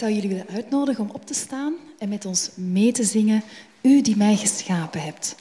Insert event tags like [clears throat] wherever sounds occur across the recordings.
Zou jullie willen uitnodigen om op te staan en met ons mee te zingen U die mij geschapen hebt.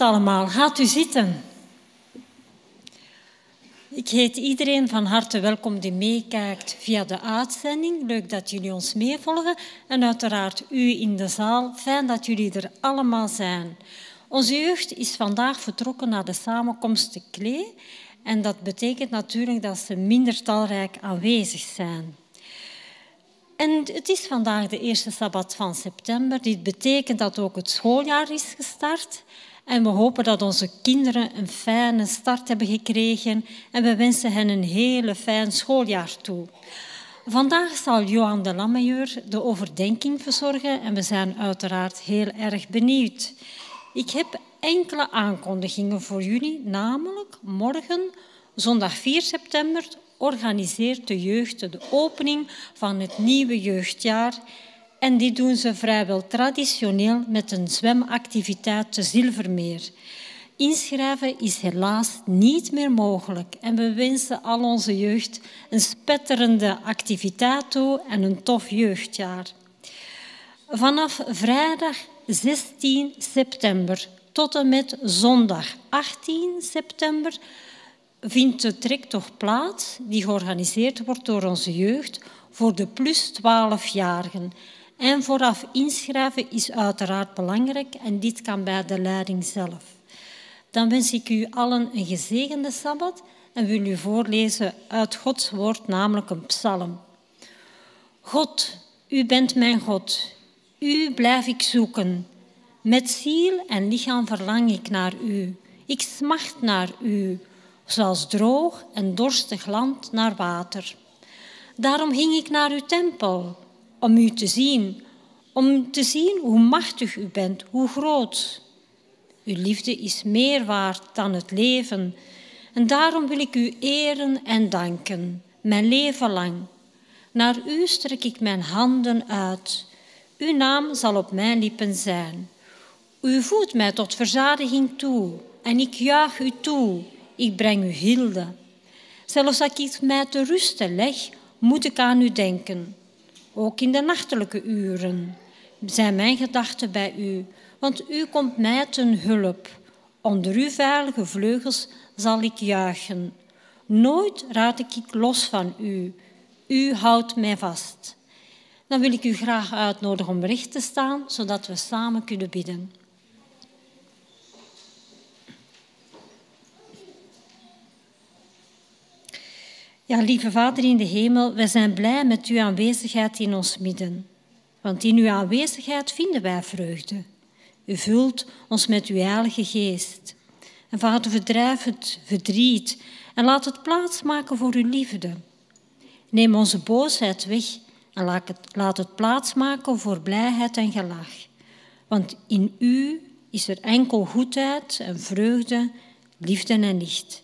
Allemaal. Gaat u zitten. Ik heet iedereen van harte welkom die meekijkt via de uitzending. Leuk dat jullie ons meevolgen. En uiteraard u in de zaal. Fijn dat jullie er allemaal zijn. Onze jeugd is vandaag vertrokken naar de samenkomst te Klee. En dat betekent natuurlijk dat ze minder talrijk aanwezig zijn. En het is vandaag de eerste sabbat van september. Dit betekent dat ook het schooljaar is gestart. En we hopen dat onze kinderen een fijne start hebben gekregen en we wensen hen een hele fijn schooljaar toe. Vandaag zal Johan de Lammeur de overdenking verzorgen en we zijn uiteraard heel erg benieuwd. Ik heb enkele aankondigingen voor jullie, namelijk morgen, zondag 4 september, organiseert de jeugd de opening van het nieuwe jeugdjaar en die doen ze vrijwel traditioneel met een zwemactiviteit te Zilvermeer. Inschrijven is helaas niet meer mogelijk en we wensen al onze jeugd een spetterende activiteit toe en een tof jeugdjaar. Vanaf vrijdag 16 september tot en met zondag 18 september vindt de trektocht plaats die georganiseerd wordt door onze jeugd voor de plus 12-jarigen. En vooraf inschrijven is uiteraard belangrijk en dit kan bij de leiding zelf. Dan wens ik u allen een gezegende Sabbat en wil u voorlezen uit Gods woord, namelijk een psalm. God, u bent mijn God. U blijf ik zoeken. Met ziel en lichaam verlang ik naar u. Ik smacht naar u, zoals droog en dorstig land naar water. Daarom ging ik naar uw tempel om u te zien, om te zien hoe machtig u bent, hoe groot. Uw liefde is meer waard dan het leven en daarom wil ik u eren en danken, mijn leven lang. Naar u strek ik mijn handen uit. Uw naam zal op mijn lippen zijn. U voedt mij tot verzadiging toe en ik juich u toe. Ik breng u hilde. Zelfs als ik mij te rusten leg, moet ik aan u denken. Ook in de nachtelijke uren zijn mijn gedachten bij u, want u komt mij ten hulp. Onder uw veilige vleugels zal ik juichen. Nooit raad ik los van u. U houdt mij vast. Dan wil ik u graag uitnodigen om recht te staan, zodat we samen kunnen bidden. Ja, lieve Vader in de hemel, wij zijn blij met uw aanwezigheid in ons midden. Want in uw aanwezigheid vinden wij vreugde. U vult ons met uw heilige geest. En Vader, verdrijf het verdriet en laat het plaatsmaken voor uw liefde. Neem onze boosheid weg en laat het, laat het plaatsmaken voor blijheid en gelach. Want in u is er enkel goedheid en vreugde, liefde en licht.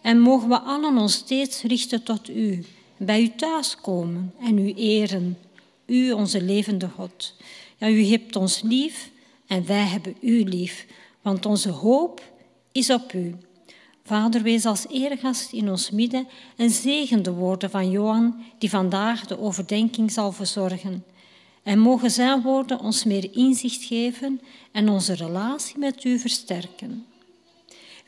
En mogen we allen ons steeds richten tot u, bij u thuiskomen en u eren, u onze levende God. Ja, u hebt ons lief en wij hebben u lief, want onze hoop is op u. Vader, wees als eregast in ons midden en zegen de woorden van Johan, die vandaag de overdenking zal verzorgen. En mogen zijn woorden ons meer inzicht geven en onze relatie met u versterken.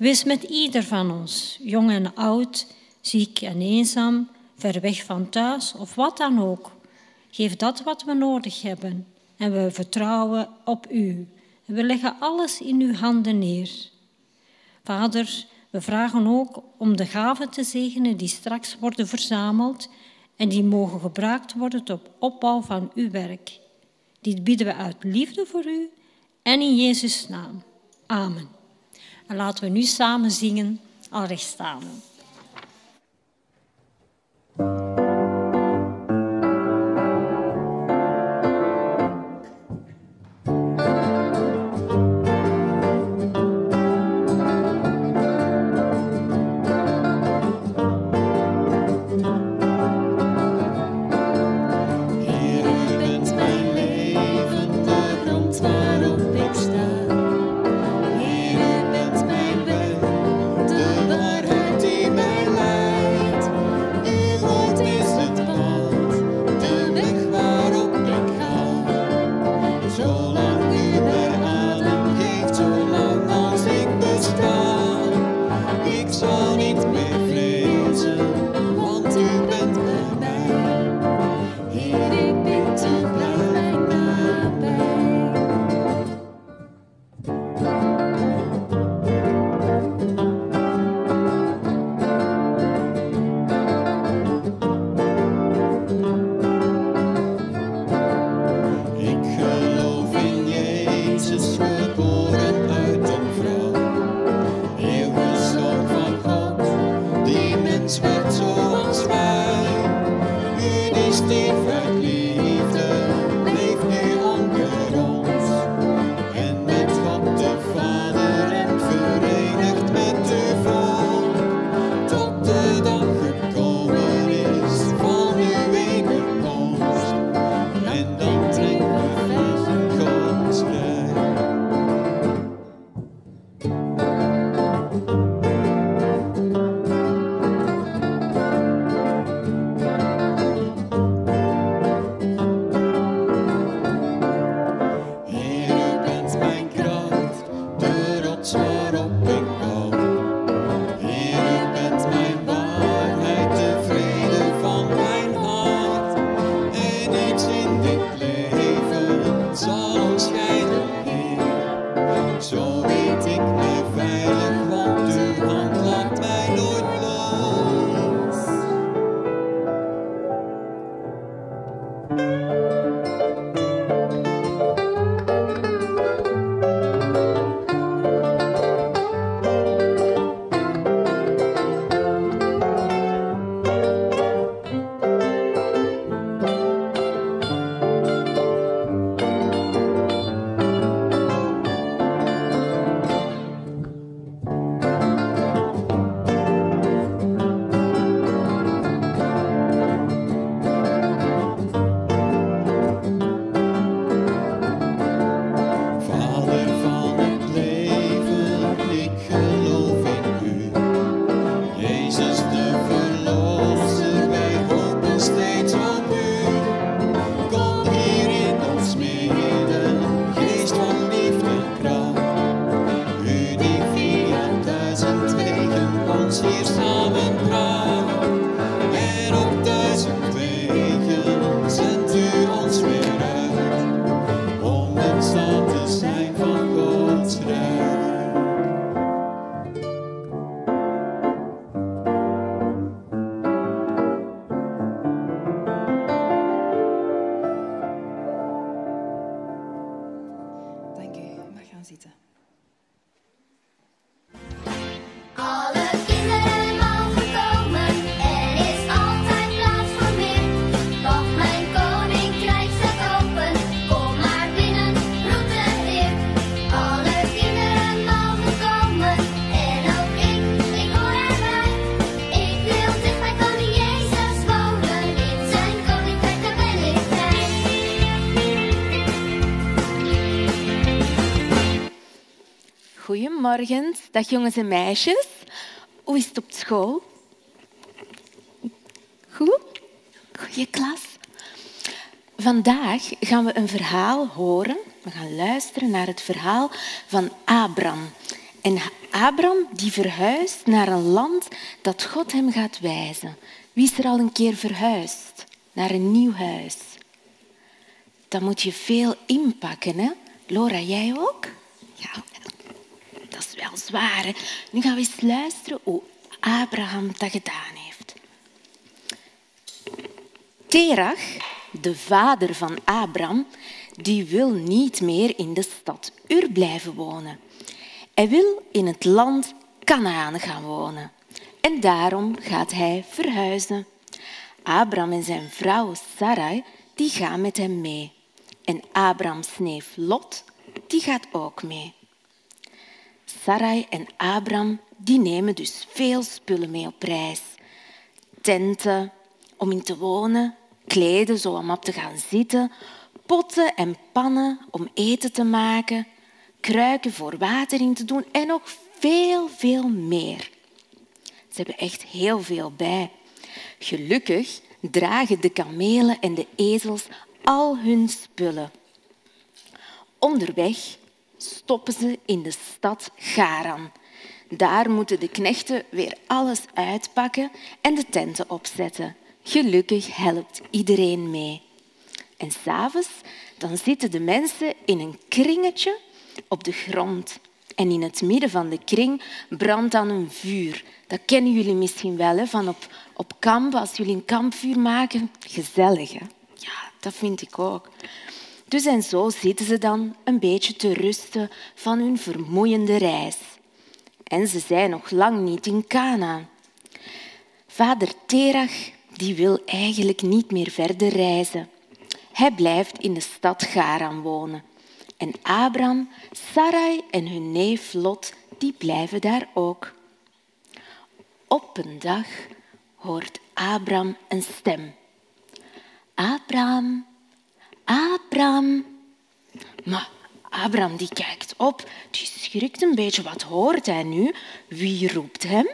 Wees met ieder van ons, jong en oud, ziek en eenzaam, ver weg van thuis of wat dan ook. Geef dat wat we nodig hebben en we vertrouwen op u. We leggen alles in uw handen neer. Vader, we vragen ook om de gaven te zegenen die straks worden verzameld en die mogen gebruikt worden tot opbouw van uw werk. Dit bidden we uit liefde voor u en in Jezus' naam. Amen. En laten we nu samen zingen, al staan. Goedemorgen, dag jongens en meisjes. Hoe is het op school? Goed? Goeie klas. Vandaag gaan we een verhaal horen. We gaan luisteren naar het verhaal van Abram. En Abram die verhuist naar een land dat God hem gaat wijzen. Wie is er al een keer verhuisd naar een nieuw huis? Dan moet je veel inpakken, hè? Laura, jij ook? Ja, dat is wel zwaar. Nu gaan we eens luisteren hoe Abraham dat gedaan heeft. Terach, de vader van Abram, die wil niet meer in de stad Ur blijven wonen. Hij wil in het land Canaan gaan wonen. En daarom gaat hij verhuizen. Abram en zijn vrouw Sarai die gaan met hem mee. En Abrams neef Lot die gaat ook mee. Sarai en Abram die nemen dus veel spullen mee op reis. Tenten om in te wonen, kleden zo om op te gaan zitten, potten en pannen om eten te maken, kruiken voor water in te doen en nog veel, veel meer. Ze hebben echt heel veel bij. Gelukkig dragen de kamelen en de ezels al hun spullen. Onderweg stoppen ze in de stad Garan. Daar moeten de knechten weer alles uitpakken en de tenten opzetten. Gelukkig helpt iedereen mee. En s'avonds dan zitten de mensen in een kringetje op de grond. En in het midden van de kring brandt dan een vuur. Dat kennen jullie misschien wel hè? van op, op kamp, als jullie een kampvuur maken. Gezellig, hè? Ja, dat vind ik ook. Dus en zo zitten ze dan een beetje te rusten van hun vermoeiende reis. En ze zijn nog lang niet in Cana. Vader Terach die wil eigenlijk niet meer verder reizen. Hij blijft in de stad Garan wonen. En Abraham, Sarai en hun neef Lot die blijven daar ook. Op een dag hoort Abraham een stem. Abraham, Abraham. Maar Abraham die kijkt op, die schrikt een beetje. Wat hoort hij nu? Wie roept hem?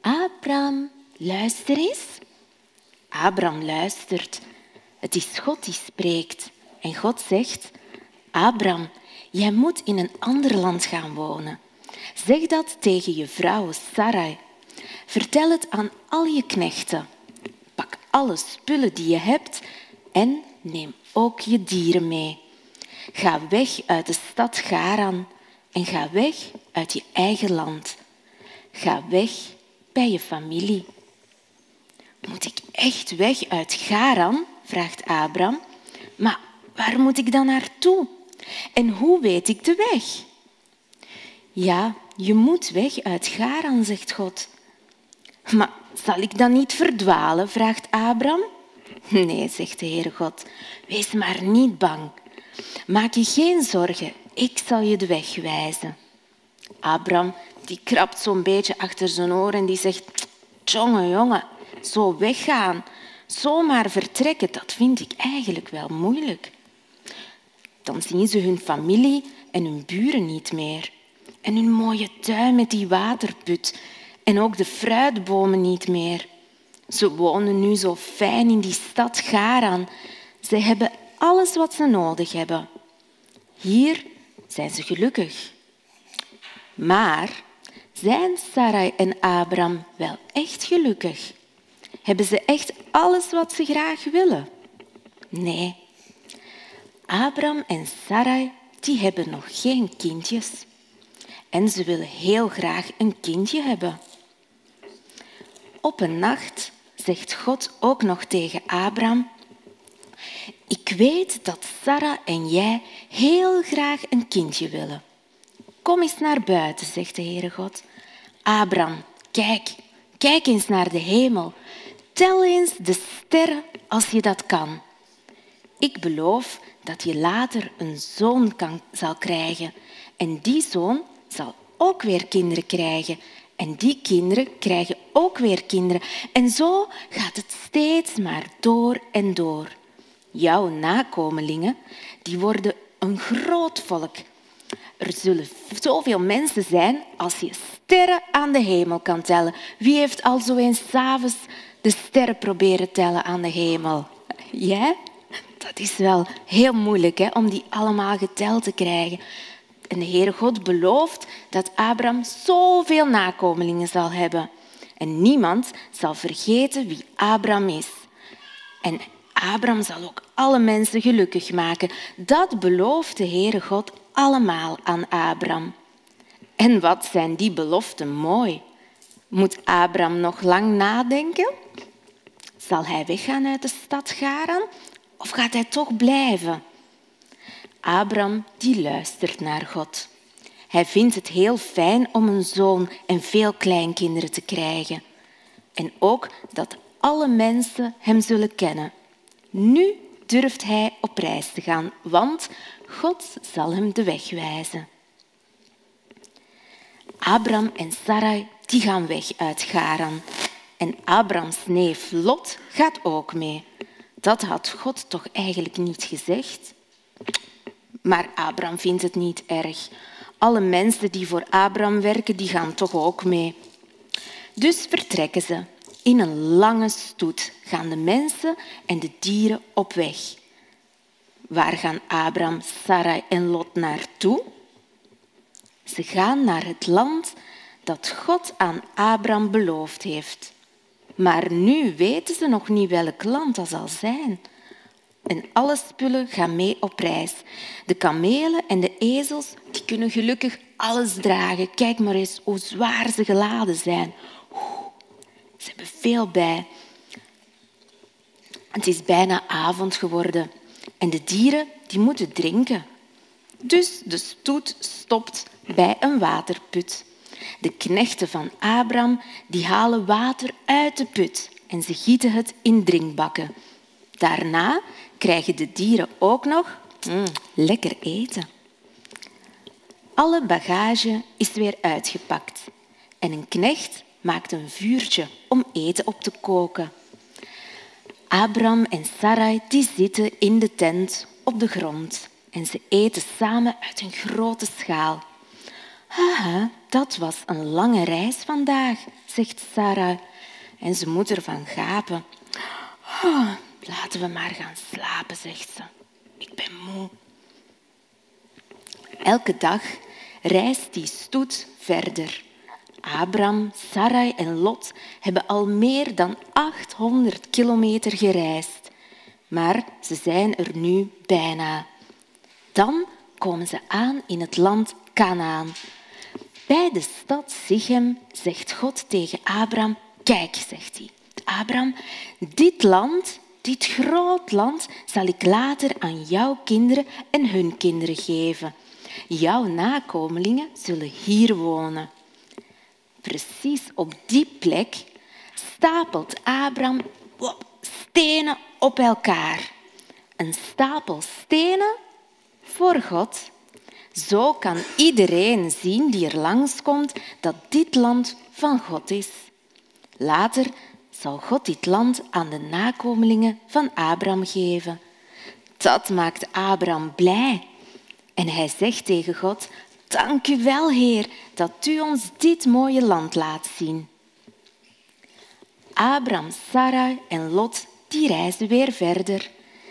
Abraham, luister eens. Abraham luistert. Het is God die spreekt. En God zegt, Abraham, jij moet in een ander land gaan wonen. Zeg dat tegen je vrouw Sarai. Vertel het aan al je knechten. Pak alle spullen die je hebt en neem ook je dieren mee. Ga weg uit de stad Garan en ga weg uit je eigen land. Ga weg bij je familie. Moet ik echt weg uit Garan? vraagt Abraham. Maar waar moet ik dan naartoe? En hoe weet ik de weg? Ja, je moet weg uit Garan, zegt God. Maar zal ik dan niet verdwalen? vraagt Abraham. [laughs] Nee, zegt de Heere God, wees maar niet bang. Maak je geen zorgen, ik zal je de weg wijzen. Abraham die krabt zo'n beetje achter zijn oren en die zegt, jongen, jongen, zo weggaan, zomaar vertrekken, dat vind ik eigenlijk wel moeilijk. Dan zien ze hun familie en hun buren niet meer. En hun mooie tuin met die waterput. En ook de fruitbomen niet meer. Ze wonen nu zo fijn in die stad Garan. Ze hebben alles wat ze nodig hebben. Hier zijn ze gelukkig. Maar zijn Sarai en Abram wel echt gelukkig? Hebben ze echt alles wat ze graag willen? Nee. Abram en Sarai die hebben nog geen kindjes. En ze willen heel graag een kindje hebben. Op een nacht zegt God ook nog tegen Abraham, ik weet dat Sarah en jij heel graag een kindje willen. Kom eens naar buiten, zegt de Heere God. Abraham, kijk, kijk eens naar de hemel. Tel eens de sterren als je dat kan. Ik beloof dat je later een zoon kan, zal krijgen. En die zoon zal ook weer kinderen krijgen. En die kinderen krijgen ook weer kinderen. En zo gaat het steeds maar door en door. Jouw nakomelingen die worden een groot volk. Er zullen zoveel mensen zijn als je sterren aan de hemel kan tellen. Wie heeft al zo eens s'avonds de sterren proberen tellen aan de hemel? Jij? Dat is wel heel moeilijk hè, om die allemaal geteld te krijgen. En de Heere God belooft dat Abraham zoveel nakomelingen zal hebben. En niemand zal vergeten wie Abraham is. En Abraham zal ook alle mensen gelukkig maken. Dat belooft de Heere God allemaal aan Abraham. En wat zijn die beloften mooi. Moet Abraham nog lang nadenken? Zal hij weggaan uit de stad Garan of gaat hij toch blijven? Abraham die luistert naar God. Hij vindt het heel fijn om een zoon en veel kleinkinderen te krijgen. En ook dat alle mensen hem zullen kennen. Nu durft hij op reis te gaan, want God zal hem de weg wijzen. Abraham en Sarai die gaan weg uit Garan. En Abrahams neef Lot gaat ook mee. Dat had God toch eigenlijk niet gezegd? Maar Abraham vindt het niet erg. Alle mensen die voor Abraham werken, die gaan toch ook mee. Dus vertrekken ze. In een lange stoet gaan de mensen en de dieren op weg. Waar gaan Abraham, Sarai en Lot naartoe? Ze gaan naar het land dat God aan Abraham beloofd heeft. Maar nu weten ze nog niet welk land dat zal zijn. En alle spullen gaan mee op reis. De kamelen en de ezels die kunnen gelukkig alles dragen. Kijk maar eens hoe zwaar ze geladen zijn. Ze hebben veel bij. Het is bijna avond geworden en de dieren die moeten drinken. Dus de stoet stopt bij een waterput. De knechten van Abraham die halen water uit de put en ze gieten het in drinkbakken. Daarna krijgen de dieren ook nog mm, lekker eten. Alle bagage is weer uitgepakt en een knecht maakt een vuurtje om eten op te koken. Abraham en Sarai die zitten in de tent op de grond en ze eten samen uit een grote schaal. Haha, dat was een lange reis vandaag, zegt Sarah. En ze moet ervan gapen. Oh, laten we maar gaan slapen, zegt ze. Ik ben moe. Elke dag reist die stoet verder. Abraham, Sarai en Lot hebben al meer dan 800 kilometer gereisd. Maar ze zijn er nu bijna. Dan komen ze aan in het land Canaan. Bij de stad Sichem zegt God tegen Abraham, kijk, zegt hij, Abraham, dit land, dit groot land, zal ik later aan jouw kinderen en hun kinderen geven. Jouw nakomelingen zullen hier wonen. Precies op die plek stapelt Abraham stenen op elkaar. Een stapel stenen voor God. Zo kan iedereen zien die er langskomt dat dit land van God is. Later zal God dit land aan de nakomelingen van Abraham geven. Dat maakt Abraham blij. En hij zegt tegen God, dank u wel, Heer, dat u ons dit mooie land laat zien. Abraham, Sarah en Lot die reizen weer verder.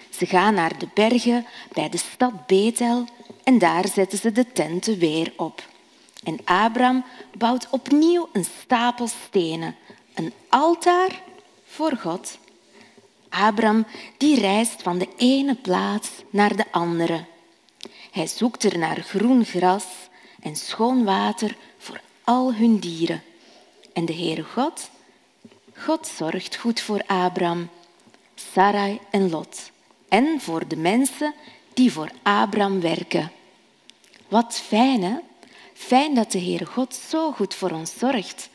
Ze gaan naar de bergen bij de stad Bethel en daar zetten ze de tenten weer op. En Abraham bouwt opnieuw een stapel stenen, een altaar voor God. Abraham die reist van de ene plaats naar de andere. Hij zoekt er naar groen gras en schoon water voor al hun dieren. En de Heere God, God zorgt goed voor Abraham, Sarai en Lot en voor de mensen die voor Abraham werken. Wat fijn, hè? Fijn dat de Heere God zo goed voor ons zorgt.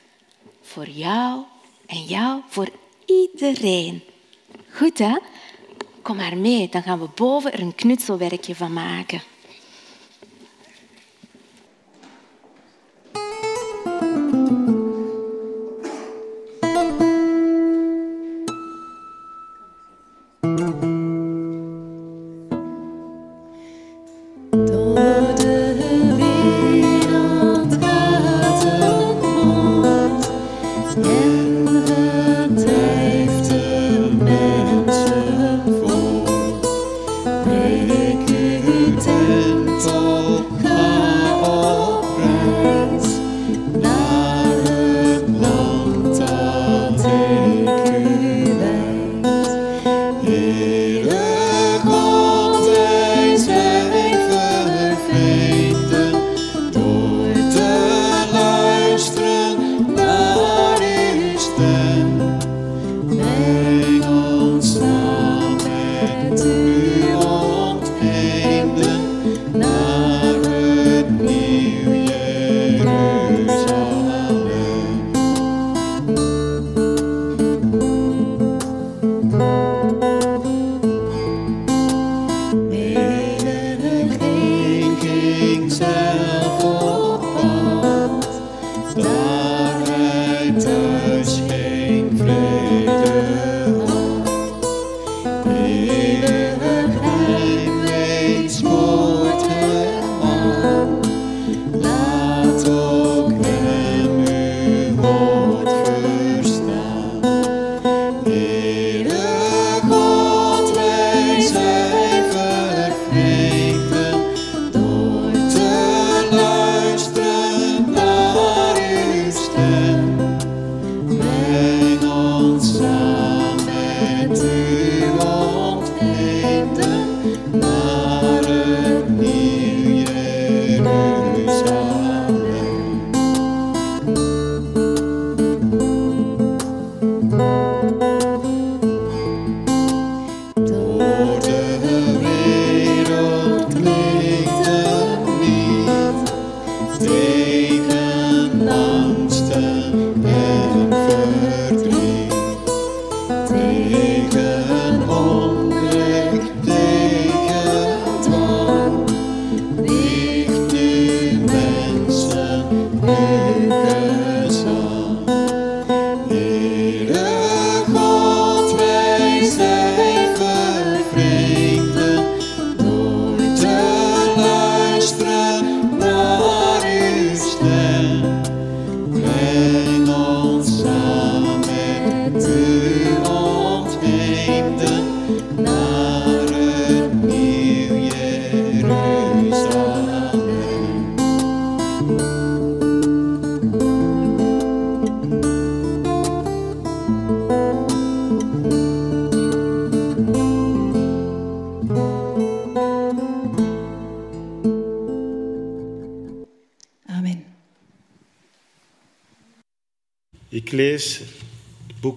Voor jou en jou, voor iedereen. Goed, hè? Kom maar mee, dan gaan we boven er een knutselwerkje van maken.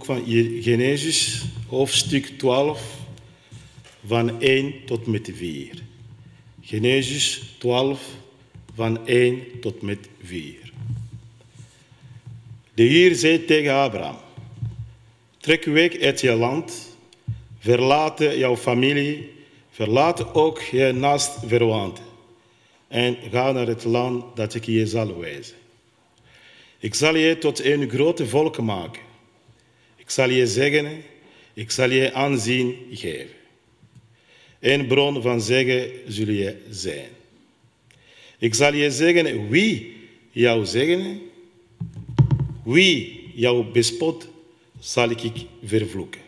Van Genesis, hoofdstuk 12, van 1 tot met 4. Genesis 12, van 1 tot met 4. De Heer zei tegen Abraham, trek weg uit je land, verlaat jouw familie, verlaat ook je naastverwanten en ga naar het land dat ik je zal wijzen. Ik zal je tot een grote volk maken. Ik zal je zegenen, ik zal je aanzien geven. Een bron van zeggen zul je zijn. Ik zal je zeggen wie jou zegenen, wie jou bespot, zal ik vervloeken.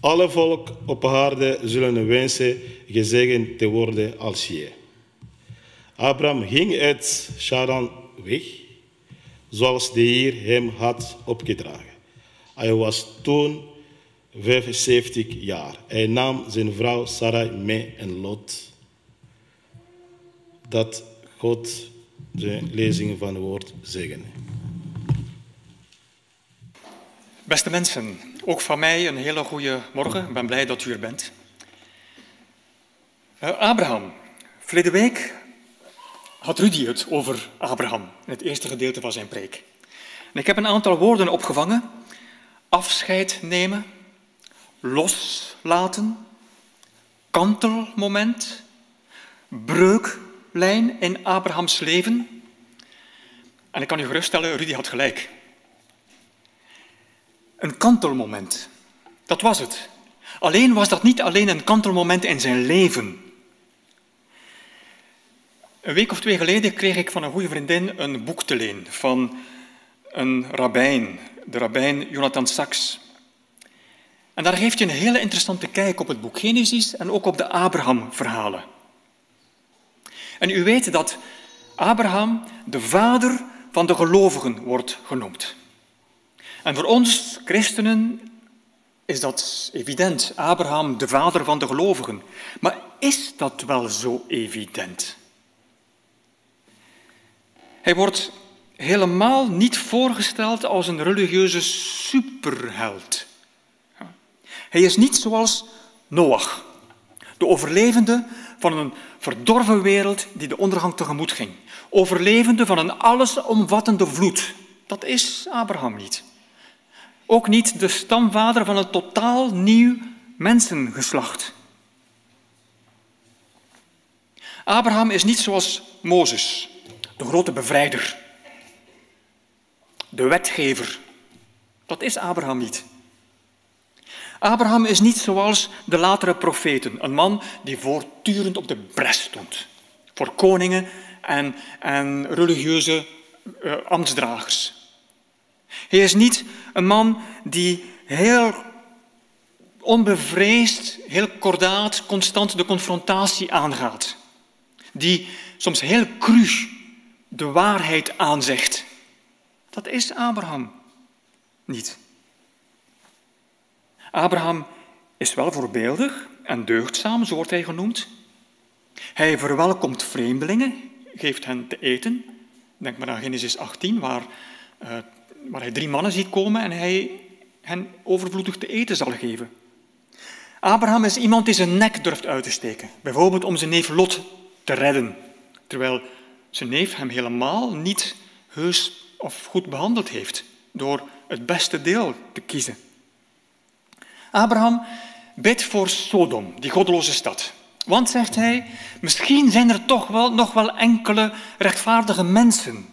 Alle volk op aarde zullen wensen gezegend te worden als je. Abraham ging uit Sharan weg, zoals de Heer hem had opgedragen. Hij was toen 75 jaar. Hij nam zijn vrouw Sarai mee en Lot. Dat God de lezingen van het woord zegene. Beste mensen, ook van mij een hele goede morgen. Ik ben blij dat u er bent. Uh, Abraham. Verleden week had Rudy het over Abraham in het eerste gedeelte van zijn preek. En ik heb een aantal woorden opgevangen. Afscheid nemen, loslaten, kantelmoment, breuklijn in Abrahams leven. En ik kan u geruststellen, Rudy had gelijk. Een kantelmoment, dat was het. Alleen was dat niet alleen een kantelmoment in zijn leven. Een week of twee geleden kreeg ik van een goede vriendin een boek te leen van een rabbijn, de rabbijn Jonathan Sachs. En daar geeft hij een hele interessante kijk op het boek Genesis en ook op de Abraham-verhalen. En u weet dat Abraham de vader van de gelovigen wordt genoemd. En voor ons christenen is dat evident. Abraham, de vader van de gelovigen. Maar is dat wel zo evident? Hij wordt helemaal niet voorgesteld als een religieuze superheld. Hij is niet zoals Noach, de overlevende van een verdorven wereld die de ondergang tegemoet ging. Overlevende van een allesomvattende vloed. Dat is Abraham niet. Ook niet de stamvader van een totaal nieuw mensengeslacht. Abraham is niet zoals Mozes, de grote bevrijder, de wetgever. Dat is Abraham niet. Abraham is niet zoals de latere profeten, een man die voortdurend op de bres stond voor koningen en, en religieuze uh, ambtsdragers. Hij is niet een man die heel onbevreesd, heel kordaat, constant de confrontatie aangaat. Die soms heel cru de waarheid aanzegt. Dat is Abraham niet. Abraham is wel voorbeeldig en deugdzaam, zo wordt hij genoemd. Hij verwelkomt vreemdelingen, geeft hen te eten. Denk maar aan Genesis 18, waar, uh, waar hij drie mannen ziet komen en hij hen overvloedig te eten zal geven. Abraham is iemand die zijn nek durft uit te steken, bijvoorbeeld om zijn neef Lot te redden, terwijl zijn neef hem helemaal niet heus of goed behandeld heeft door het beste deel te kiezen. Abraham bidt voor Sodom, die goddeloze stad. Want, zegt hij, misschien zijn er toch wel nog wel enkele rechtvaardige mensen.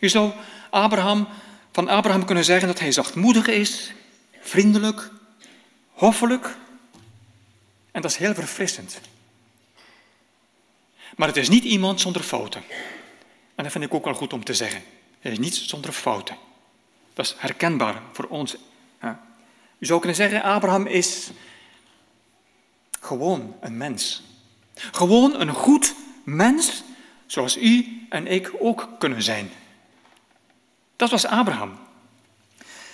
Je zou Abraham, van Abraham kunnen zeggen dat hij zachtmoedig is, vriendelijk, hoffelijk. En dat is heel verfrissend. Maar het is niet iemand zonder fouten. En dat vind ik ook wel goed om te zeggen. Hij is niet zonder fouten. Dat is herkenbaar voor ons. U zou kunnen zeggen, Abraham is gewoon een mens. Gewoon een goed mens, zoals u en ik ook kunnen zijn. Dat was Abraham.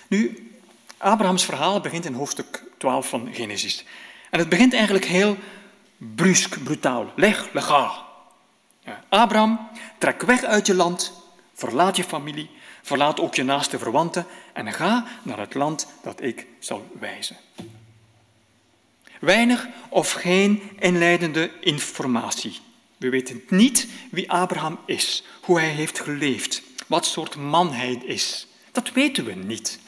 Nu, Abrahams verhaal begint in hoofdstuk 12 van Genesis. En het begint eigenlijk heel brusk, brutaal. Leg, lega. Ja. Abraham, trek weg uit je land, Verlaat je familie, verlaat ook je naaste verwanten en ga naar het land dat ik zal wijzen. Weinig of geen inleidende informatie. We weten niet wie Abraham is, hoe hij heeft geleefd, wat soort man hij is. Dat weten we niet.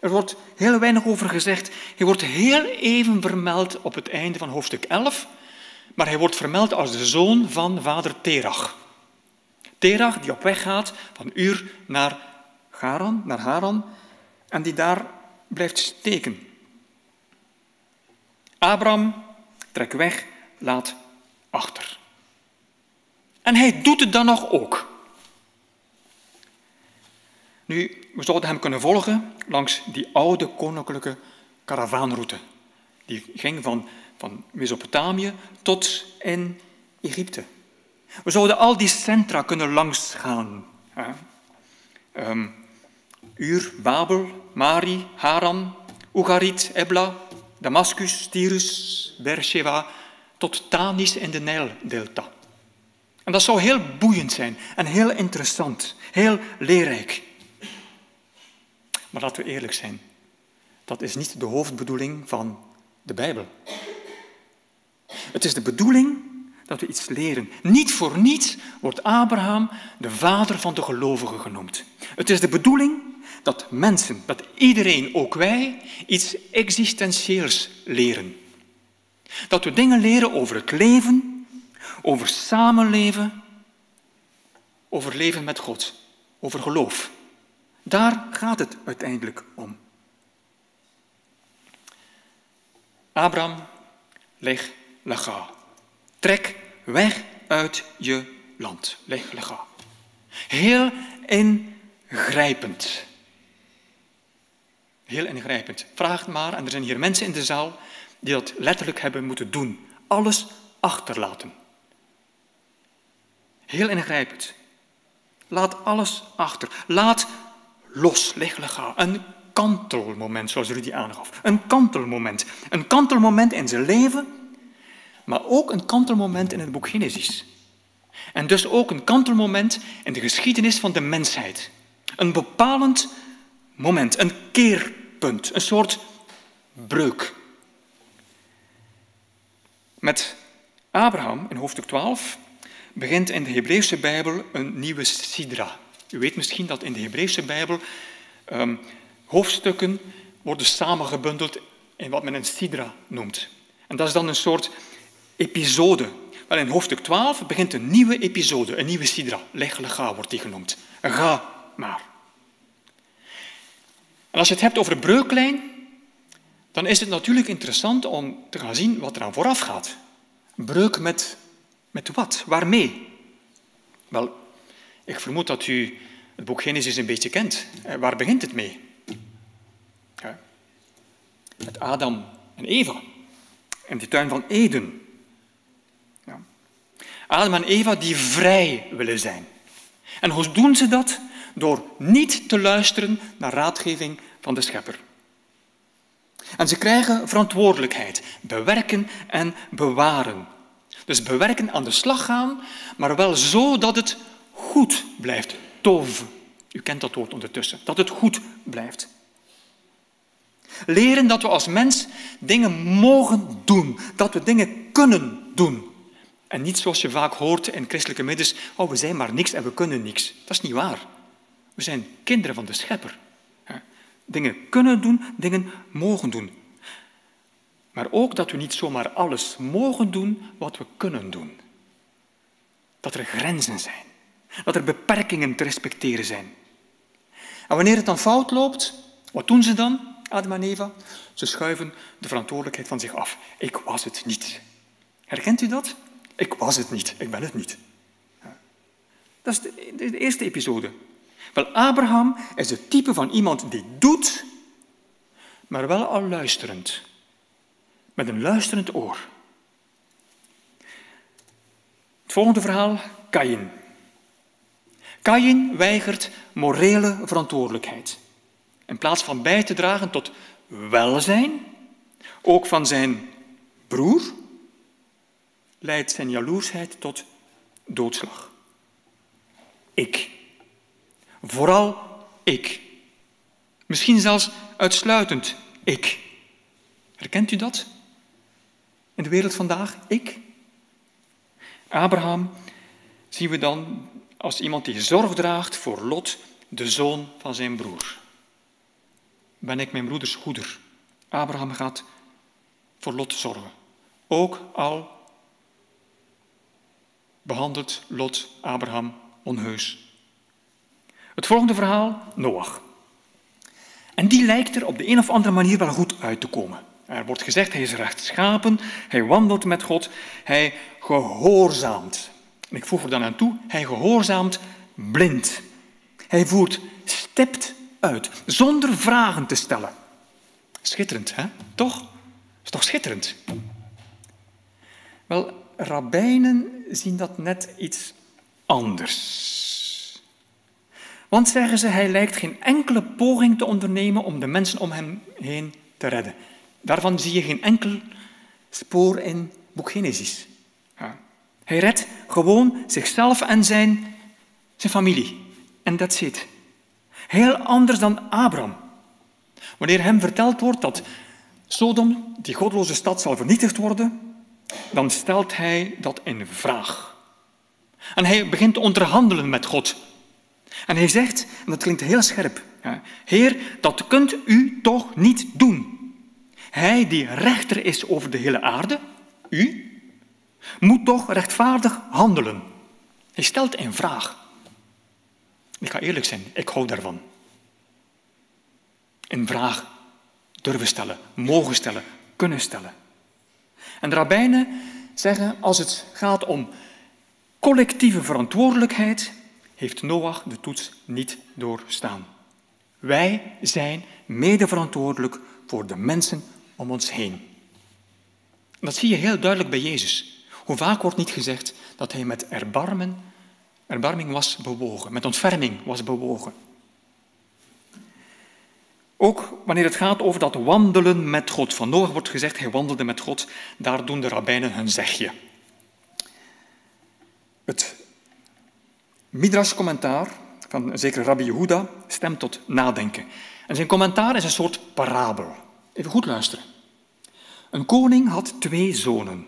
Er wordt heel weinig over gezegd. Hij wordt heel even vermeld op het einde van hoofdstuk 11, maar hij wordt vermeld als de zoon van vader Terach. Terach die op weg gaat van Ur naar Haran, naar Haran en die daar blijft steken. Abraham trekt weg, laat achter. En hij doet het dan nog ook. Nu, we zouden hem kunnen volgen langs die oude koninklijke karavaanroute. Die ging van, van Mesopotamië tot in Egypte. We zouden al die centra kunnen langsgaan. Um, Ur, Babel, Mari, Haran, Ugarit, Ebla, Damascus, Tyrus, Beersheba, tot Tanis in de Nijldelta. En dat zou heel boeiend zijn en heel interessant, heel leerrijk. Maar laten we eerlijk zijn, dat is niet de hoofdbedoeling van de Bijbel. Het is de bedoeling dat we iets leren. Niet voor niets wordt Abraham de vader van de gelovigen genoemd. Het is de bedoeling dat mensen, dat iedereen, ook wij, iets existentieels leren. Dat we dingen leren over het leven, over samenleven, over leven met God, over geloof. Daar gaat het uiteindelijk om. Abraham, leg lega. Trek weg uit je land. Leg lega. Heel ingrijpend. Heel ingrijpend. Vraag maar, en er zijn hier mensen in de zaal die dat letterlijk hebben moeten doen. Alles achterlaten. Heel ingrijpend. Laat alles achter. Laat los, leg Een kantelmoment, zoals Rudy aangaf. Een kantelmoment. Een kantelmoment in zijn leven, maar ook een kantelmoment in het boek Genesis. En dus ook een kantelmoment in de geschiedenis van de mensheid. Een bepalend moment, een keerpunt, een soort breuk. Met Abraham in hoofdstuk 12 begint in de Hebreeuwse Bijbel een nieuwe sidra. U weet misschien dat in de Hebreeuwse Bijbel um, hoofdstukken worden samengebundeld in wat men een sidra noemt. En dat is dan een soort episode. Wel, in hoofdstuk 12 begint een nieuwe episode, een nieuwe sidra. Leg ga wordt die genoemd. Ga maar. En als je het hebt over de breuklijn, dan is het natuurlijk interessant om te gaan zien wat er aan vooraf gaat. Breuk met, met wat? Waarmee? Wel, ik vermoed dat u het boek Genesis een beetje kent. Eh, waar begint het mee? Met Adam en Eva en de tuin van Eden. Adam en Eva die vrij willen zijn. En hoe doen ze dat? Door niet te luisteren naar raadgeving van de schepper. En ze krijgen verantwoordelijkheid, bewerken en bewaren. Dus bewerken, aan de slag gaan, maar wel zo dat het goed blijft. Tov. U kent dat woord ondertussen. Dat het goed blijft. Leren dat we als mens dingen mogen doen. Dat we dingen kunnen doen. En niet zoals je vaak hoort in christelijke middens, oh we zijn maar niks en we kunnen niks. Dat is niet waar. We zijn kinderen van de schepper. Dingen kunnen doen, dingen mogen doen. Maar ook dat we niet zomaar alles mogen doen wat we kunnen doen. Dat er grenzen zijn. Dat er beperkingen te respecteren zijn. En wanneer het dan fout loopt, wat doen ze dan, Adam en Eva? Ze schuiven de verantwoordelijkheid van zich af. Ik was het niet. Herkent u dat? Ik was het niet, ik ben het niet. Dat is de, eerste episode. Wel, Abraham is het type van iemand die doet, maar wel al luisterend. Met een luisterend oor. Het volgende verhaal, Kain. Kain weigert morele verantwoordelijkheid. In plaats van bij te dragen tot welzijn, ook van zijn broer, leidt zijn jaloersheid tot doodslag. Ik. Vooral ik. Misschien zelfs uitsluitend ik. Herkent u dat? In de wereld vandaag, ik? Abraham zien we dan als iemand die zorg draagt voor Lot, de zoon van zijn broer. Ben ik mijn broeders hoeder? Abraham gaat voor Lot zorgen. Ook al behandelt Lot Abraham onheus. Het volgende verhaal, Noach. En die lijkt er op de een of andere manier wel goed uit te komen. Er wordt gezegd, hij is rechtschapen, hij wandelt met God, hij gehoorzaamt. En ik voeg er dan aan toe, hij gehoorzaamt blind. Hij voert stept uit, zonder vragen te stellen. Schitterend, hè? Toch? Is toch schitterend? Wel, rabbijnen zien dat net iets anders. Want zeggen ze, hij lijkt geen enkele poging te ondernemen om de mensen om hem heen te redden. Daarvan zie je geen enkel spoor in boek Genesis. Ja. Hij redt gewoon zichzelf en zijn, zijn familie. En dat zit. Heel anders dan Abraham. Wanneer hem verteld wordt dat Sodom, die godloze stad, zal vernietigd worden, dan stelt hij dat in vraag. En hij begint te onderhandelen met God. En hij zegt, en dat klinkt heel scherp, Heer, dat kunt u toch niet doen. Hij die rechter is over de hele aarde, u, moet toch rechtvaardig handelen. Hij stelt een vraag. Ik ga eerlijk zijn, ik hou daarvan. Een vraag durven stellen, mogen stellen, kunnen stellen. En de rabbijnen zeggen, als het gaat om collectieve verantwoordelijkheid, heeft Noach de toets niet doorstaan. Wij zijn medeverantwoordelijk voor de mensen om ons heen. Dat zie je heel duidelijk bij Jezus. Hoe vaak wordt niet gezegd dat hij met erbarmen, erbarming was bewogen, met ontferming was bewogen. Ook wanneer het gaat over dat wandelen met God. Van Noach wordt gezegd, hij wandelde met God. Daar doen de rabbijnen hun zegje. Het Midrash-commentaar van een zekere Rabbi Yehuda stemt tot nadenken. En zijn commentaar is een soort parabel. Even goed luisteren. Een koning had twee zonen.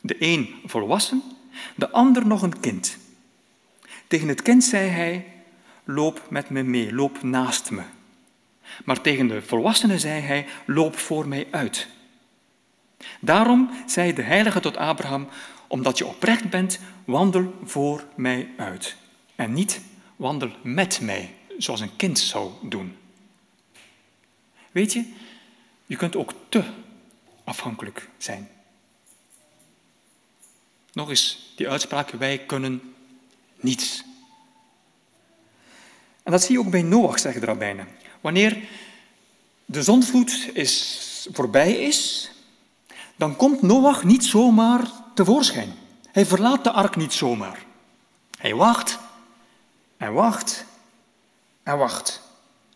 De een volwassen, de ander nog een kind. Tegen het kind zei hij, loop met me mee, loop naast me. Maar tegen de volwassene zei hij, loop voor mij uit. Daarom zei de heilige tot Abraham, omdat je oprecht bent, wandel voor mij uit. En niet wandel met mij, zoals een kind zou doen. Weet je, je kunt ook te afhankelijk zijn. Nog eens die uitspraak, wij kunnen niets. En dat zie je ook bij Noach, zeggen de rabbijnen. Wanneer de zondvloed is, voorbij is, dan komt Noach niet zomaar tevoorschijn. Hij verlaat de ark niet zomaar. Hij wacht en wacht en wacht.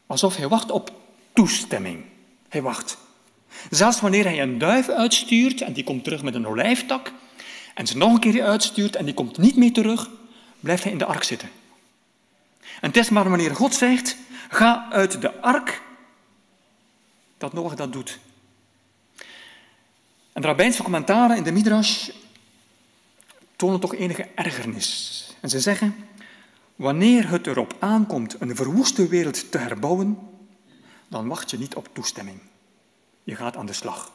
Alsof hij wacht op toestemming. Hij wacht. Zelfs wanneer hij een duif uitstuurt en die komt terug met een olijftak, en ze nog een keer uitstuurt en die komt niet meer terug, blijft hij in de ark zitten. En het is maar wanneer God zegt, ga uit de ark, dat Noach dat doet. En de rabbijnse commentaren in de Midrash tonen toch enige ergernis. En ze zeggen, wanneer het erop aankomt een verwoeste wereld te herbouwen, dan wacht je niet op toestemming. Je gaat aan de slag.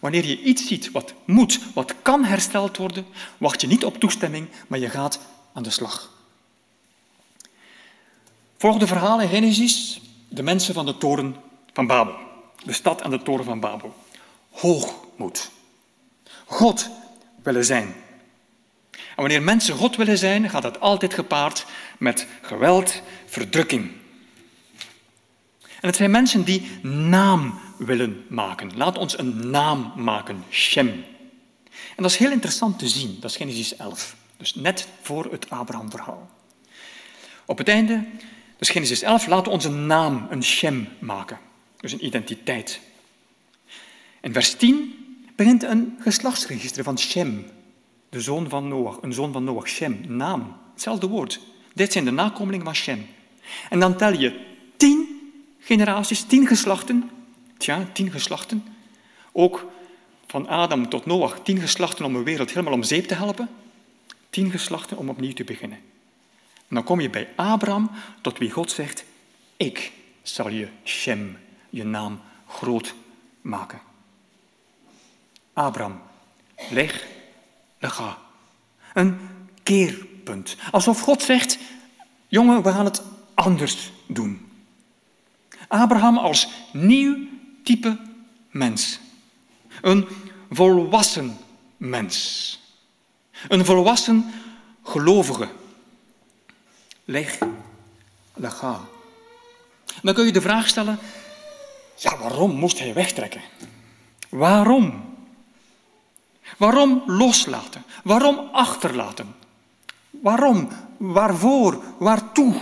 Wanneer je iets ziet wat moet, wat kan hersteld worden, wacht je niet op toestemming, maar je gaat aan de slag. Volgende verhaal in Genesis, de mensen van de toren van Babel. De stad aan de toren van Babel. Hoogmoed. God willen zijn. En wanneer mensen God willen zijn, gaat dat altijd gepaard met geweld, verdrukking. En het zijn mensen die naam willen maken. Laat ons een naam maken, Shem. En dat is heel interessant te zien, dat is Genesis 11. Dus net voor het Abraham-verhaal. Op het einde, dus Genesis 11, laten we ons een naam, een Shem maken. Dus een identiteit. In vers 10 begint een geslachtsregister van Shem, de zoon van Noach. Een zoon van Noach, Shem, naam. Hetzelfde woord. Dit zijn de nakomelingen van Shem. En dan tel je tien generaties, tien geslachten. Tja, tien geslachten. Ook van Adam tot Noach, tien geslachten om de wereld helemaal om zeep te helpen. Tien geslachten om opnieuw te beginnen. Dan kom je bij Abraham, tot wie God zegt, ik zal je Shem, je naam, groot maken. Abraham, leg, lega. Een keerpunt. Alsof God zegt, jongen, we gaan het anders doen. Abraham als nieuw type mens. Een volwassen mens. Een volwassen gelovige. Leg, lega. Dan kun je de vraag stellen, ja, waarom moest hij wegtrekken? Waarom? Waarom loslaten? Waarom achterlaten? Waarom? Waarvoor? Waartoe?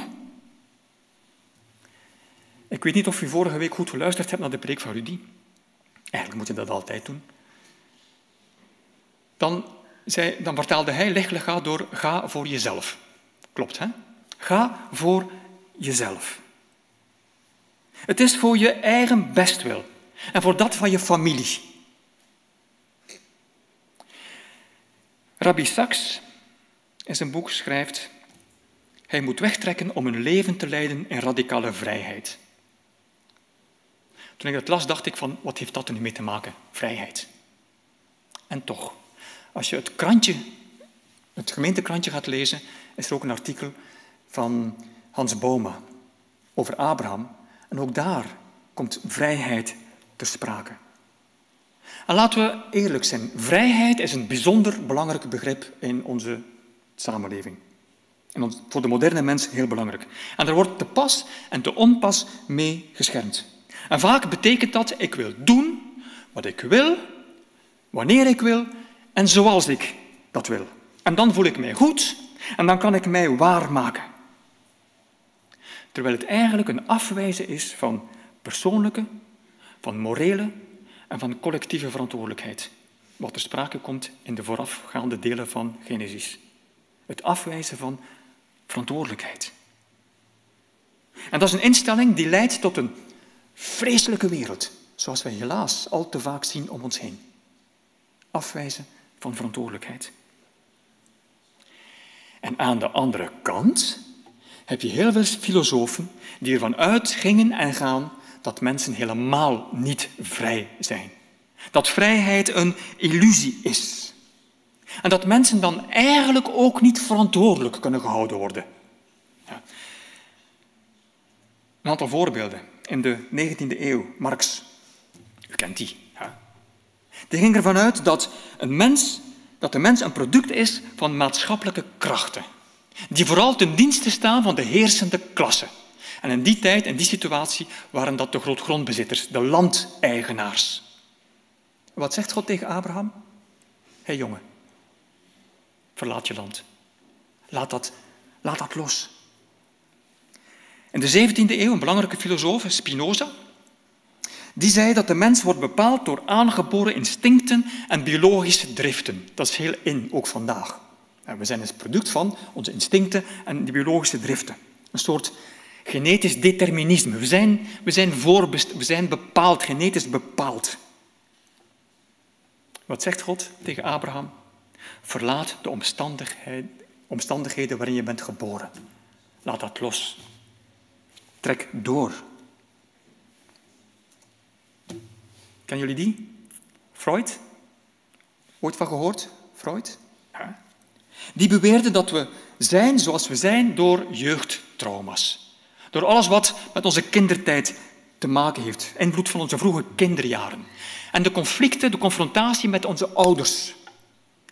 Ik weet niet of u vorige week goed geluisterd hebt naar de preek van Rudy. Eigenlijk moet je dat altijd doen. Dan, zei, dan vertaalde hij, leg ga door ga voor jezelf. Klopt, hè? Ga voor jezelf. Het is voor je eigen bestwil en voor dat van je familie. Rabbi Sachs in zijn boek schrijft, hij moet wegtrekken om een leven te leiden in radicale vrijheid. Toen ik dat las, dacht ik van, wat heeft dat er nu mee te maken? Vrijheid. En toch, als je het krantje, het gemeentekrantje gaat lezen, is er ook een artikel van Hans Boma over Abraham. En ook daar komt vrijheid te sprake. En laten we eerlijk zijn, vrijheid is een bijzonder belangrijk begrip in onze samenleving. En voor de moderne mens heel belangrijk. En daar wordt te pas en te onpas mee geschermd. En vaak betekent dat, ik wil doen wat ik wil, wanneer ik wil en zoals ik dat wil. En dan voel ik mij goed en dan kan ik mij waarmaken. Terwijl het eigenlijk een afwijzen is van persoonlijke, van morele en van collectieve verantwoordelijkheid. Wat ter sprake komt in de voorafgaande delen van Genesis. Het afwijzen van verantwoordelijkheid. En dat is een instelling die leidt tot een vreselijke wereld, zoals wij helaas al te vaak zien om ons heen. Afwijzen van verantwoordelijkheid. En aan de andere kant heb je heel veel filosofen die ervan uitgingen en gaan dat mensen helemaal niet vrij zijn. Dat vrijheid een illusie is. En dat mensen dan eigenlijk ook niet verantwoordelijk kunnen gehouden worden. Ja. Een aantal voorbeelden. In de 19e eeuw, Marx, u kent die. Ja. Die ging ervan uit dat, een mens, dat de mens een product is van maatschappelijke krachten. Die vooral ten dienste staan van de heersende klasse. En in die tijd, in die situatie, waren dat de grootgrondbezitters, de landeigenaars. Wat zegt God tegen Abraham? Hé hey, jongen, verlaat je land. Laat dat, laat dat los. In de 17e eeuw, een belangrijke filosoof, Spinoza, die zei dat de mens wordt bepaald door aangeboren instincten en biologische driften. Dat is heel in, ook vandaag. We zijn het product van onze instincten en die biologische driften. Een soort genetisch determinisme. We zijn, we zijn, voorbest, we zijn bepaald, genetisch bepaald. Wat zegt God tegen Abraham? Verlaat de omstandigheden waarin je bent geboren. Laat dat los. Trek door. Kennen jullie die? Freud? Ooit van gehoord? Freud? Die beweerde dat we zijn zoals we zijn door jeugdtrauma's. Door alles wat met onze kindertijd te maken heeft. Invloed van onze vroege kinderjaren. En de conflicten, de confrontatie met onze ouders.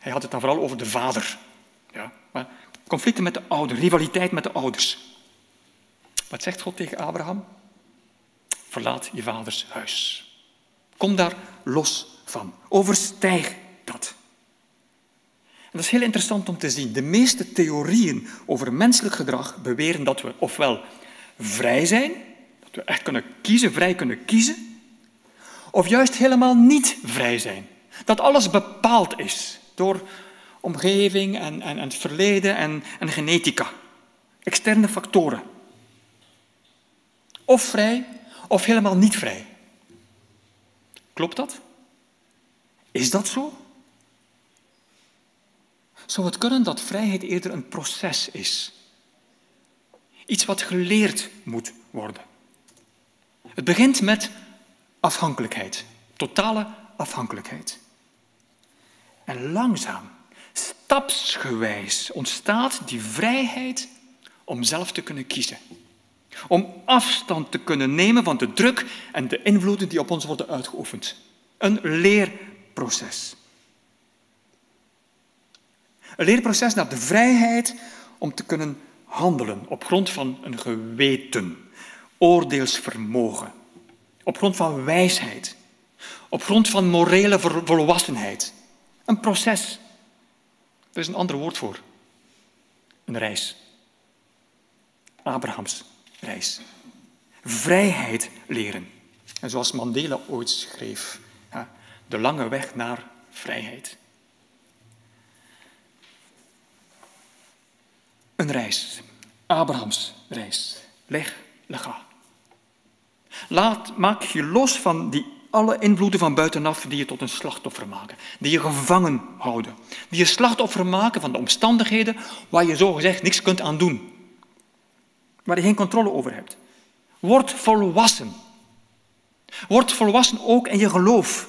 Hij had het dan vooral over de vader. Ja, maar conflicten met de ouders, rivaliteit met de ouders. Wat zegt God tegen Abraham? Verlaat je vaders huis. Kom daar los van. Overstijg dat. Dat is heel interessant om te zien. De meeste theorieën over menselijk gedrag beweren dat we ofwel vrij zijn, dat we echt kunnen kiezen, vrij kunnen kiezen, of juist helemaal niet vrij zijn. Dat alles bepaald is door omgeving en, en, en het verleden en, en genetica. externe factoren. Of vrij, of helemaal niet vrij. Klopt dat? Is dat zo? Zou het kunnen dat vrijheid eerder een proces is? Iets wat geleerd moet worden. Het begint met afhankelijkheid, totale afhankelijkheid. En langzaam, stapsgewijs ontstaat die vrijheid om zelf te kunnen kiezen. Om afstand te kunnen nemen van de druk en de invloeden die op ons worden uitgeoefend. Een leerproces. Een leerproces naar de vrijheid om te kunnen handelen op grond van een geweten, oordeelsvermogen, op grond van wijsheid, op grond van morele volwassenheid. Een proces. Er is een ander woord voor. Een reis. Abrahams reis. Vrijheid leren. En zoals Mandela ooit schreef, de lange weg naar vrijheid. Een reis. Abrahams reis. Leg, lega. Laat, maak je los van die alle invloeden van buitenaf die je tot een slachtoffer maken, die je gevangen houden, die je slachtoffer maken van de omstandigheden waar je zogezegd niks kunt aan doen, waar je geen controle over hebt. Word volwassen. Word volwassen ook in je geloof.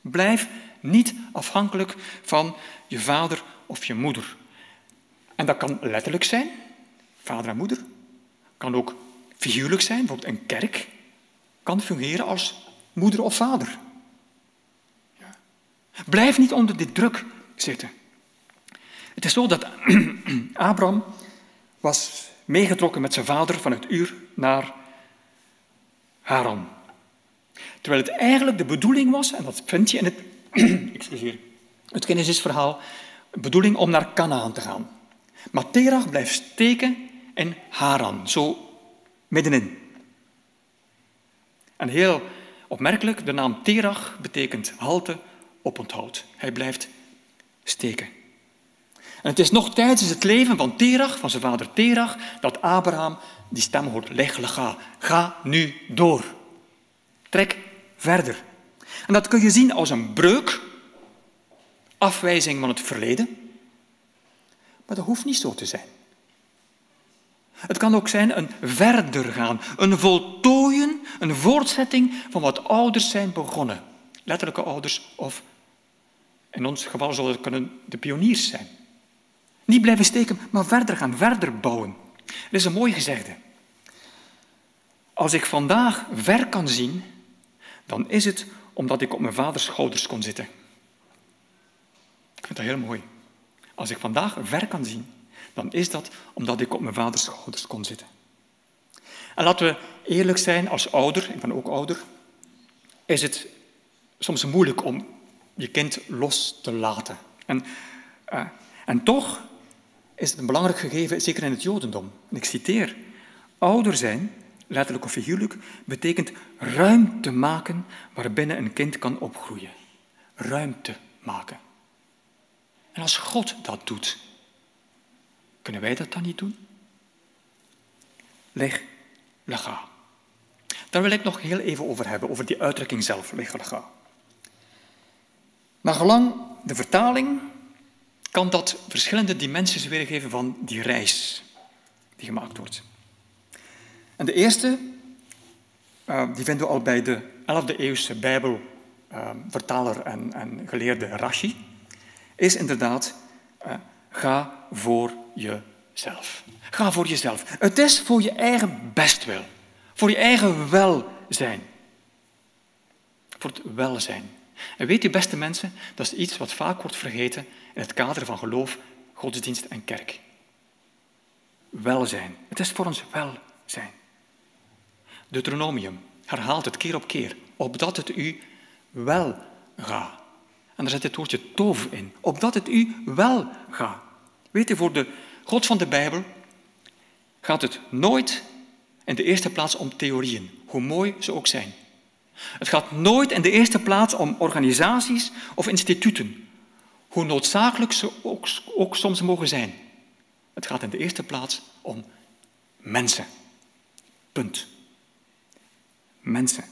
Blijf niet afhankelijk van je vader of je moeder. En dat kan letterlijk zijn, vader en moeder. Kan ook figuurlijk zijn, bijvoorbeeld een kerk kan fungeren als moeder of vader. Blijf niet onder dit druk zitten. Het is zo dat [clears throat] Abraham was meegetrokken met zijn vader vanuit Uur naar Haran. Terwijl het eigenlijk de bedoeling was, en dat vind je in het, [clears throat] het Genesis-verhaal, bedoeling om naar Canaan te gaan. Maar Terach blijft steken in Haran, zo middenin. En heel opmerkelijk, de naam Terach betekent halte, oponthoud. Hij blijft steken. En het is nog tijdens het leven van Terach, van zijn vader Terach, dat Abraham die stem hoort. Leg, ga, ga nu door. Trek verder. En dat kun je zien als een breuk, afwijzing van het verleden. Maar dat hoeft niet zo te zijn. Het kan ook zijn een verder gaan, een voltooien, een voortzetting van wat ouders zijn begonnen. Letterlijke ouders of in ons geval zullen het kunnen de pioniers zijn. Niet blijven steken, maar verder gaan, verder bouwen. Er is een mooi gezegde. Als ik vandaag ver kan zien, dan is het omdat ik op mijn vaders schouders kon zitten. Ik vind dat heel mooi. Als ik vandaag ver kan zien, dan is dat omdat ik op mijn vaders schouders kon zitten. En laten we eerlijk zijn, als ouder, ik ben ook ouder, is het soms moeilijk om je kind los te laten. En, uh, en toch is het een belangrijk gegeven, zeker in het Jodendom. En ik citeer: Ouder zijn, letterlijk of figuurlijk, betekent ruimte maken waarbinnen een kind kan opgroeien. Ruimte maken. En als God dat doet, kunnen wij dat dan niet doen? Leg, lega. Daar wil ik nog heel even over hebben, over die uitdrukking zelf, leg, lega. Naar gelang de vertaling kan dat verschillende dimensies weergeven van die reis die gemaakt wordt. En de eerste, uh, die vinden we al bij de 11e eeuwse Bijbelvertaler uh, en, en, geleerde Rashi, is inderdaad, uh, ga voor jezelf. Ga voor jezelf. Het is voor je eigen bestwil, voor je eigen welzijn. Voor het welzijn. En weet u, beste mensen, dat is iets wat vaak wordt vergeten in het kader van geloof, godsdienst en kerk. Welzijn. Het is voor ons welzijn. Deuteronomium herhaalt het keer op keer, opdat het u wel gaat. En daar zit het woordje tof in, opdat het u wel gaat. Weet u, voor de God van de Bijbel gaat het nooit in de eerste plaats om theorieën, hoe mooi ze ook zijn. Het gaat nooit in de eerste plaats om organisaties of instituten, hoe noodzakelijk ze ook soms mogen zijn. Het gaat in de eerste plaats om mensen. Punt. Mensen.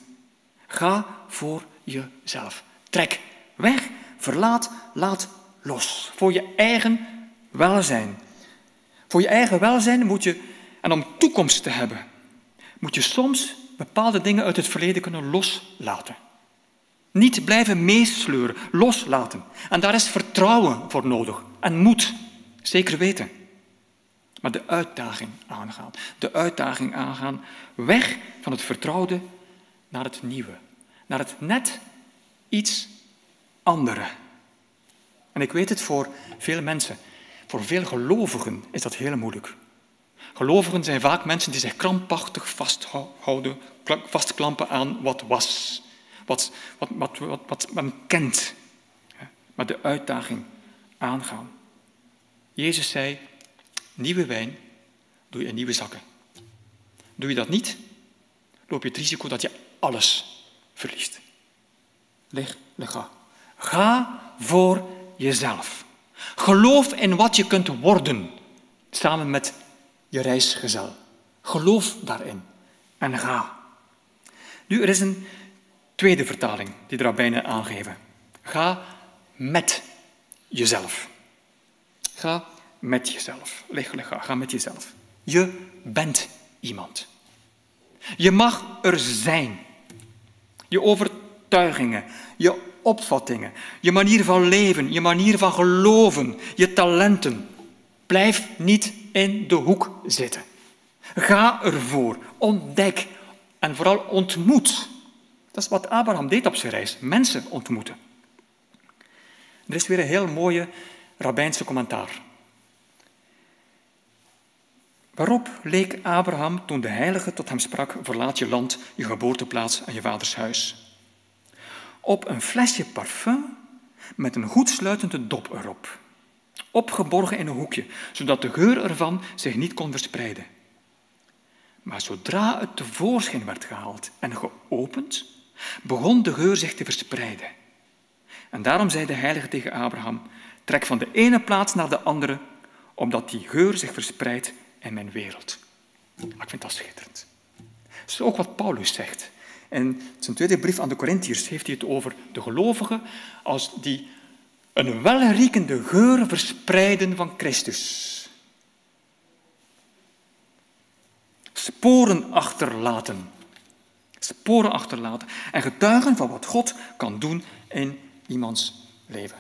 Ga voor jezelf. Trek weg, verlaat, laat los. Voor je eigen welzijn. Voor je eigen welzijn moet je, en om toekomst te hebben, moet je soms bepaalde dingen uit het verleden kunnen loslaten. Niet blijven meesleuren, loslaten. En daar is vertrouwen voor nodig. En moed, zeker weten. Maar de uitdaging aangaan. De uitdaging aangaan. Weg van het vertrouwde naar het nieuwe. Naar het net iets andere. En ik weet het voor veel mensen. Voor veel gelovigen is dat heel moeilijk. Gelovigen zijn vaak mensen die zich krampachtig vasthouden, vastklampen aan wat was, wat, wat, wat, wat, wat men kent. Maar de uitdaging aangaan. Jezus zei, nieuwe wijn doe je in nieuwe zakken. Doe je dat niet, loop je het risico dat je alles verliest. Leg, leg ga. Voor jezelf. Geloof in wat je kunt worden, samen met je reisgezel. Geloof daarin en ga. Nu, er is een tweede vertaling die de rabbijnen aangeven. Ga met jezelf. Ga met jezelf. Leg, leg, ga. Ga met jezelf. Je bent iemand. Je mag er zijn. Je overtuigingen, je opvattingen, je manier van leven, je manier van geloven, je talenten. Blijf niet in de hoek zitten. Ga ervoor, ontdek en vooral ontmoet. Dat is wat Abraham deed op zijn reis, mensen ontmoeten. Er is weer een heel mooie rabbijnse commentaar. Waarop leek Abraham toen de heilige tot hem sprak, verlaat je land, je geboorteplaats en je vaders huis. Op een flesje parfum met een goed sluitende dop erop opgeborgen in een hoekje, zodat de geur ervan zich niet kon verspreiden. Maar zodra het tevoorschijn werd gehaald en geopend, begon de geur zich te verspreiden. En daarom zei de heilige tegen Abraham, trek van de ene plaats naar de andere, omdat die geur zich verspreidt in mijn wereld. Ik vind dat schitterend. Dat is ook wat Paulus zegt. In zijn tweede brief aan de Corinthiërs heeft hij het over de gelovigen als die een welriekende geur verspreiden van Christus. Sporen achterlaten. Sporen achterlaten en getuigen van wat God kan doen in iemands leven.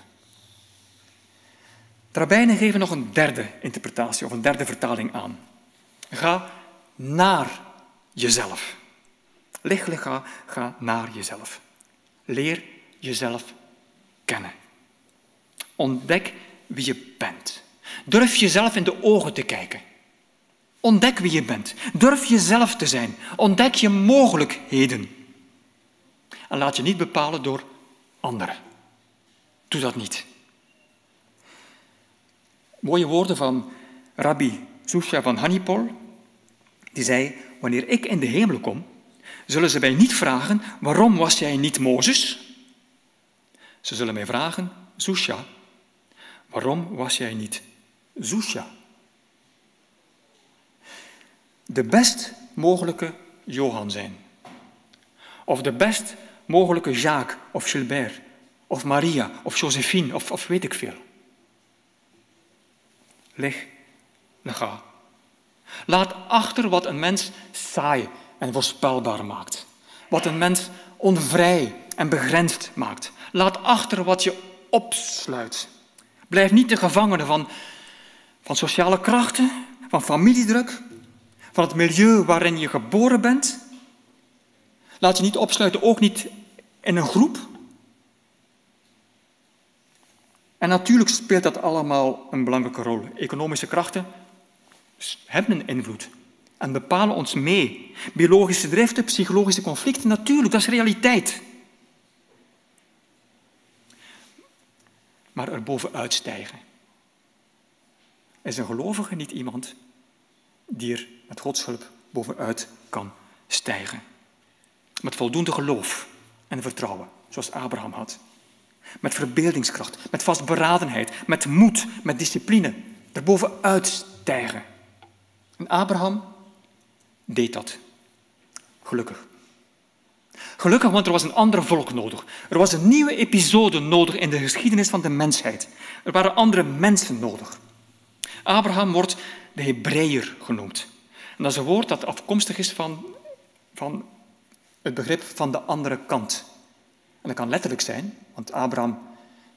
De rabbijnen geven nog een derde interpretatie of een derde vertaling aan. Ga naar jezelf. Lichtelijk ga, naar jezelf. Leer jezelf kennen. Ontdek wie je bent. Durf jezelf in de ogen te kijken. Ontdek wie je bent. Durf jezelf te zijn. Ontdek je mogelijkheden. En laat je niet bepalen door anderen. Doe dat niet. Mooie woorden van Rabbi Susha van Hanipol. Die zei, wanneer ik in de hemel kom, zullen ze mij niet vragen, waarom was jij niet Mozes? Ze zullen mij vragen, Susha, Waarom was jij niet Zusha? De best mogelijke Johan zijn. Of de best mogelijke Jacques of Gilbert. Of Maria of Josephine of, of weet ik veel. Leg, lega. Laat achter wat een mens saai en voorspelbaar maakt. Wat een mens onvrij en begrensd maakt. Laat achter wat je opsluit Blijf niet de gevangene van, van sociale krachten, van familiedruk, van het milieu waarin je geboren bent. Laat je niet opsluiten, ook niet in een groep. En natuurlijk speelt dat allemaal een belangrijke rol. Economische krachten hebben een invloed en bepalen ons mee. Biologische driften, psychologische conflicten, natuurlijk, dat is realiteit. maar er bovenuit stijgen. Is een gelovige niet iemand die er met Gods hulp bovenuit kan stijgen? Met voldoende geloof en vertrouwen, zoals Abraham had. Met verbeeldingskracht, met vastberadenheid, met moed, met discipline. Er bovenuit stijgen. En Abraham deed dat. Gelukkig. Gelukkig, want er was een ander volk nodig. Er was een nieuwe episode nodig in de geschiedenis van de mensheid. Er waren andere mensen nodig. Abraham wordt de Hebreeër genoemd. En dat is een woord dat afkomstig is van, van het begrip van de andere kant. En dat kan letterlijk zijn, want Abraham,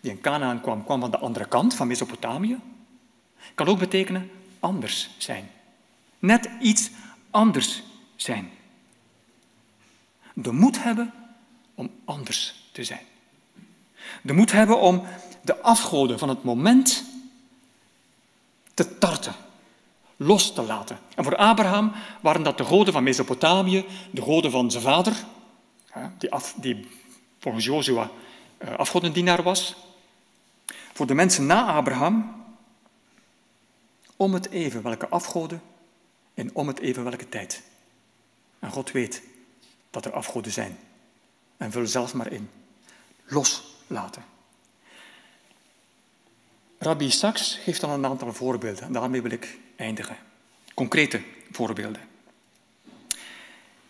die in Canaan kwam, kwam van de andere kant, van Mesopotamië. Kan ook betekenen anders zijn. Net iets anders zijn. De moed hebben om anders te zijn. De moed hebben om de afgoden van het moment te tarten, los te laten. En voor Abraham waren dat de goden van Mesopotamië, de goden van zijn vader, die, af, die volgens Jozua eh, afgodendienaar was. Voor de mensen na Abraham om het even welke afgoden en om het even welke tijd. En God weet dat er afgoden zijn. En vul zelf maar in. Loslaten. Rabbi Sachs geeft dan een aantal voorbeelden. En daarmee wil ik eindigen. Concrete voorbeelden.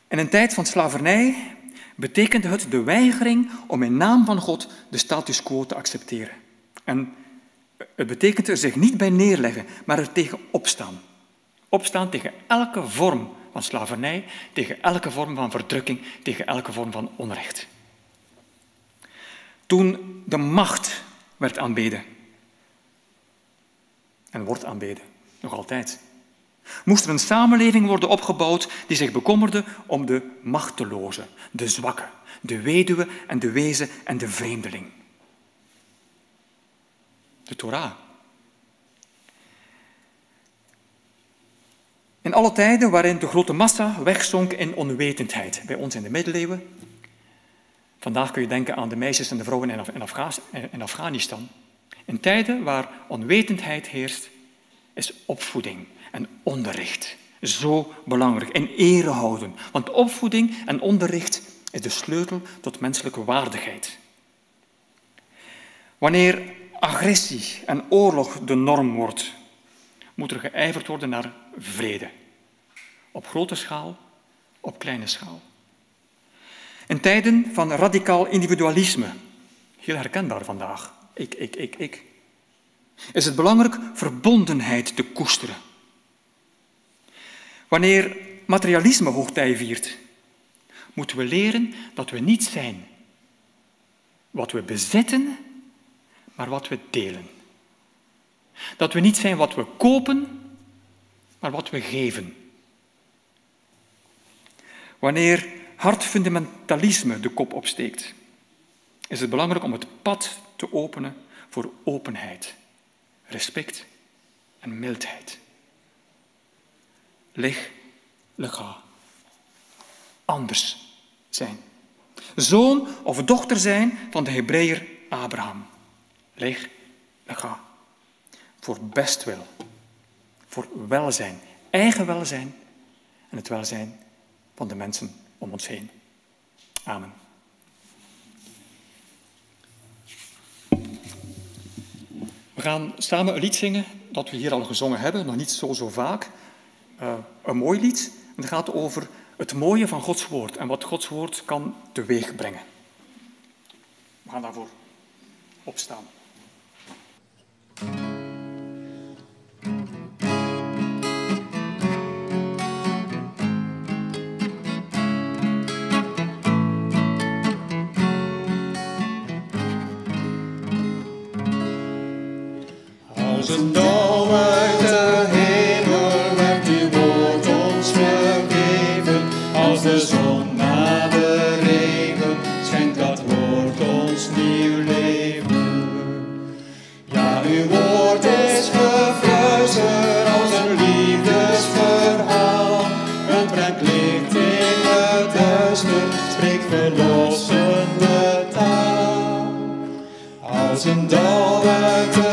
In een tijd van slavernij betekende het de weigering om in naam van God de status quo te accepteren. En het betekent er zich niet bij neerleggen, maar er tegen opstaan. Opstaan tegen elke vorm van slavernij, tegen elke vorm van verdrukking, tegen elke vorm van onrecht. Toen de macht werd aanbeden, en wordt aanbeden, nog altijd, moest er een samenleving worden opgebouwd die zich bekommerde om de machteloze, de zwakke, de weduwe en de wezen en de vreemdeling. De Torah. In alle tijden waarin de grote massa wegzonk in onwetendheid, bij ons in de middeleeuwen. Vandaag kun je denken aan de meisjes en de vrouwen in Afghanistan. In tijden waar onwetendheid heerst, is opvoeding en onderricht zo belangrijk. En ere houden. Want opvoeding en onderricht is de sleutel tot menselijke waardigheid. Wanneer agressie en oorlog de norm wordt, moet er geijverd worden naar vrede. Op grote schaal, op kleine schaal. In tijden van radicaal individualisme, heel herkenbaar vandaag, ik, ik, ik, ik, is het belangrijk verbondenheid te koesteren. Wanneer materialisme hoogtij viert, moeten we leren dat we niet zijn wat we bezitten, maar wat we delen. Dat we niet zijn wat we kopen, maar wat we geven. Wanneer hard fundamentalisme de kop opsteekt, is het belangrijk om het pad te openen voor openheid, respect en mildheid. Leg, lega. Anders zijn. Zoon of dochter zijn van de Hebreeër Abraham. Leg, lega. Voor bestwil. Voor welzijn. Eigen welzijn en het welzijn van de mensen om ons heen. Amen. We gaan samen een lied zingen dat we hier al gezongen hebben, nog niet zo, zo vaak. Uh, een mooi lied. Het gaat over het mooie van Gods woord en wat Gods woord kan teweegbrengen. We gaan daarvoor opstaan. Een dauw uit de hemel werd uw woord ons gegeven. Als de zon na de regen schenkt dat woord ons nieuw leven. Ja, uw woord is gefluister als een liefdesverhaal. Het brengt licht in het duister, spreekt verlossende taal. Als een dauw de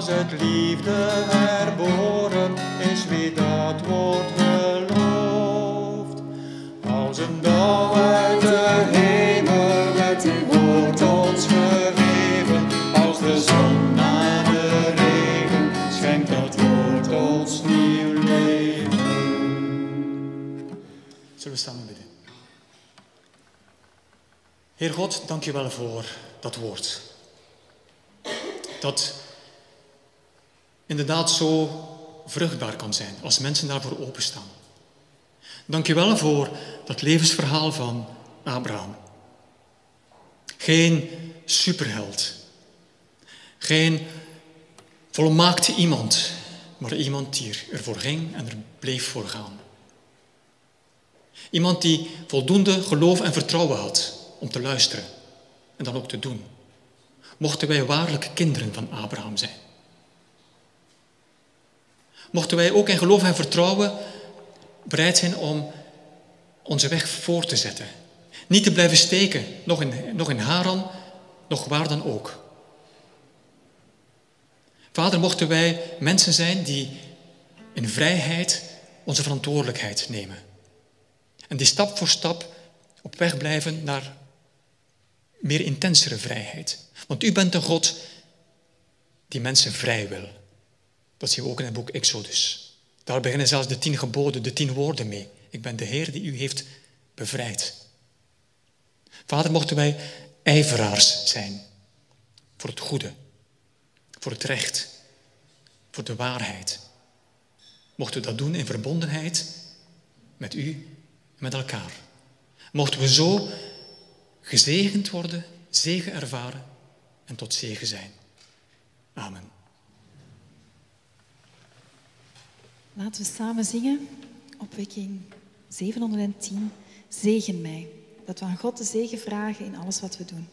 Als het liefde herboren is wie dat woord gelooft. Als een dauw uit de hemel werd uw woord ons gegeven. Als de zon na de regen schenkt dat woord ons nieuw leven. Zullen we samen bidden? Heer God, dank je wel voor dat woord. Dat inderdaad zo vruchtbaar kan zijn als mensen daarvoor openstaan. Dank je wel voor dat levensverhaal van Abraham. Geen superheld. Geen volmaakte iemand, maar iemand die ervoor ging en er bleef voor gaan. Iemand die voldoende geloof en vertrouwen had om te luisteren en dan ook te doen. Mochten wij waarlijk kinderen van Abraham zijn. Mochten wij ook in geloof en vertrouwen bereid zijn om onze weg voor te zetten. Niet te blijven steken, nog in, nog in Haran, nog waar dan ook. Vader, mochten wij mensen zijn die in vrijheid onze verantwoordelijkheid nemen. En die stap voor stap op weg blijven naar meer intensere vrijheid. Want u bent een God die mensen vrij wil. Dat zien we ook in het boek Exodus. Daar beginnen zelfs de tien geboden, de tien woorden mee. Ik ben de Heer die u heeft bevrijd. Vader, mochten wij ijveraars zijn voor het goede, voor het recht, voor de waarheid. Mochten we dat doen in verbondenheid met u en met elkaar. Mochten we zo gezegend worden, zegen ervaren en tot zegen zijn. Amen. Laten we samen zingen opwekking 710. Zegen mij. Dat we aan God de zegen vragen in alles wat we doen.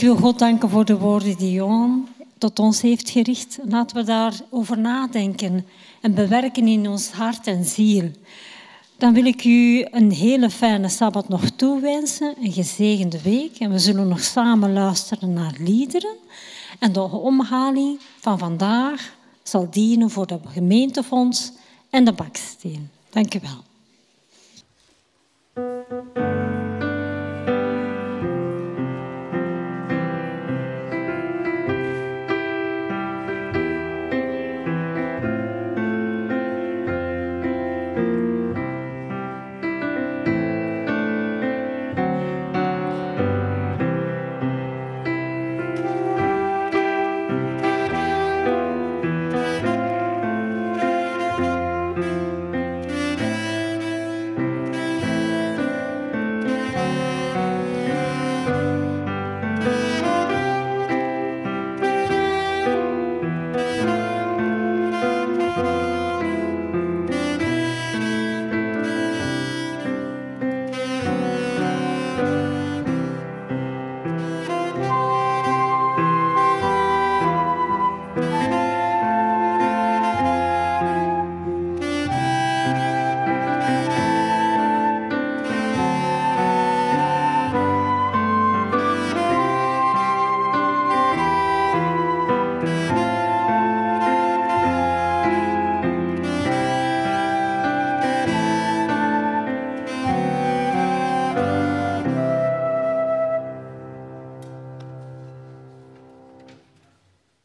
Ik wil God danken voor de woorden die Johan tot ons heeft gericht. Laten we daarover nadenken en bewerken in ons hart en ziel. Dan wil ik u een hele fijne sabbat nog toewensen, een gezegende week. En we zullen nog samen luisteren naar liederen. En de omhaling van vandaag zal dienen voor de gemeentefonds en de baksteen. Dank u wel.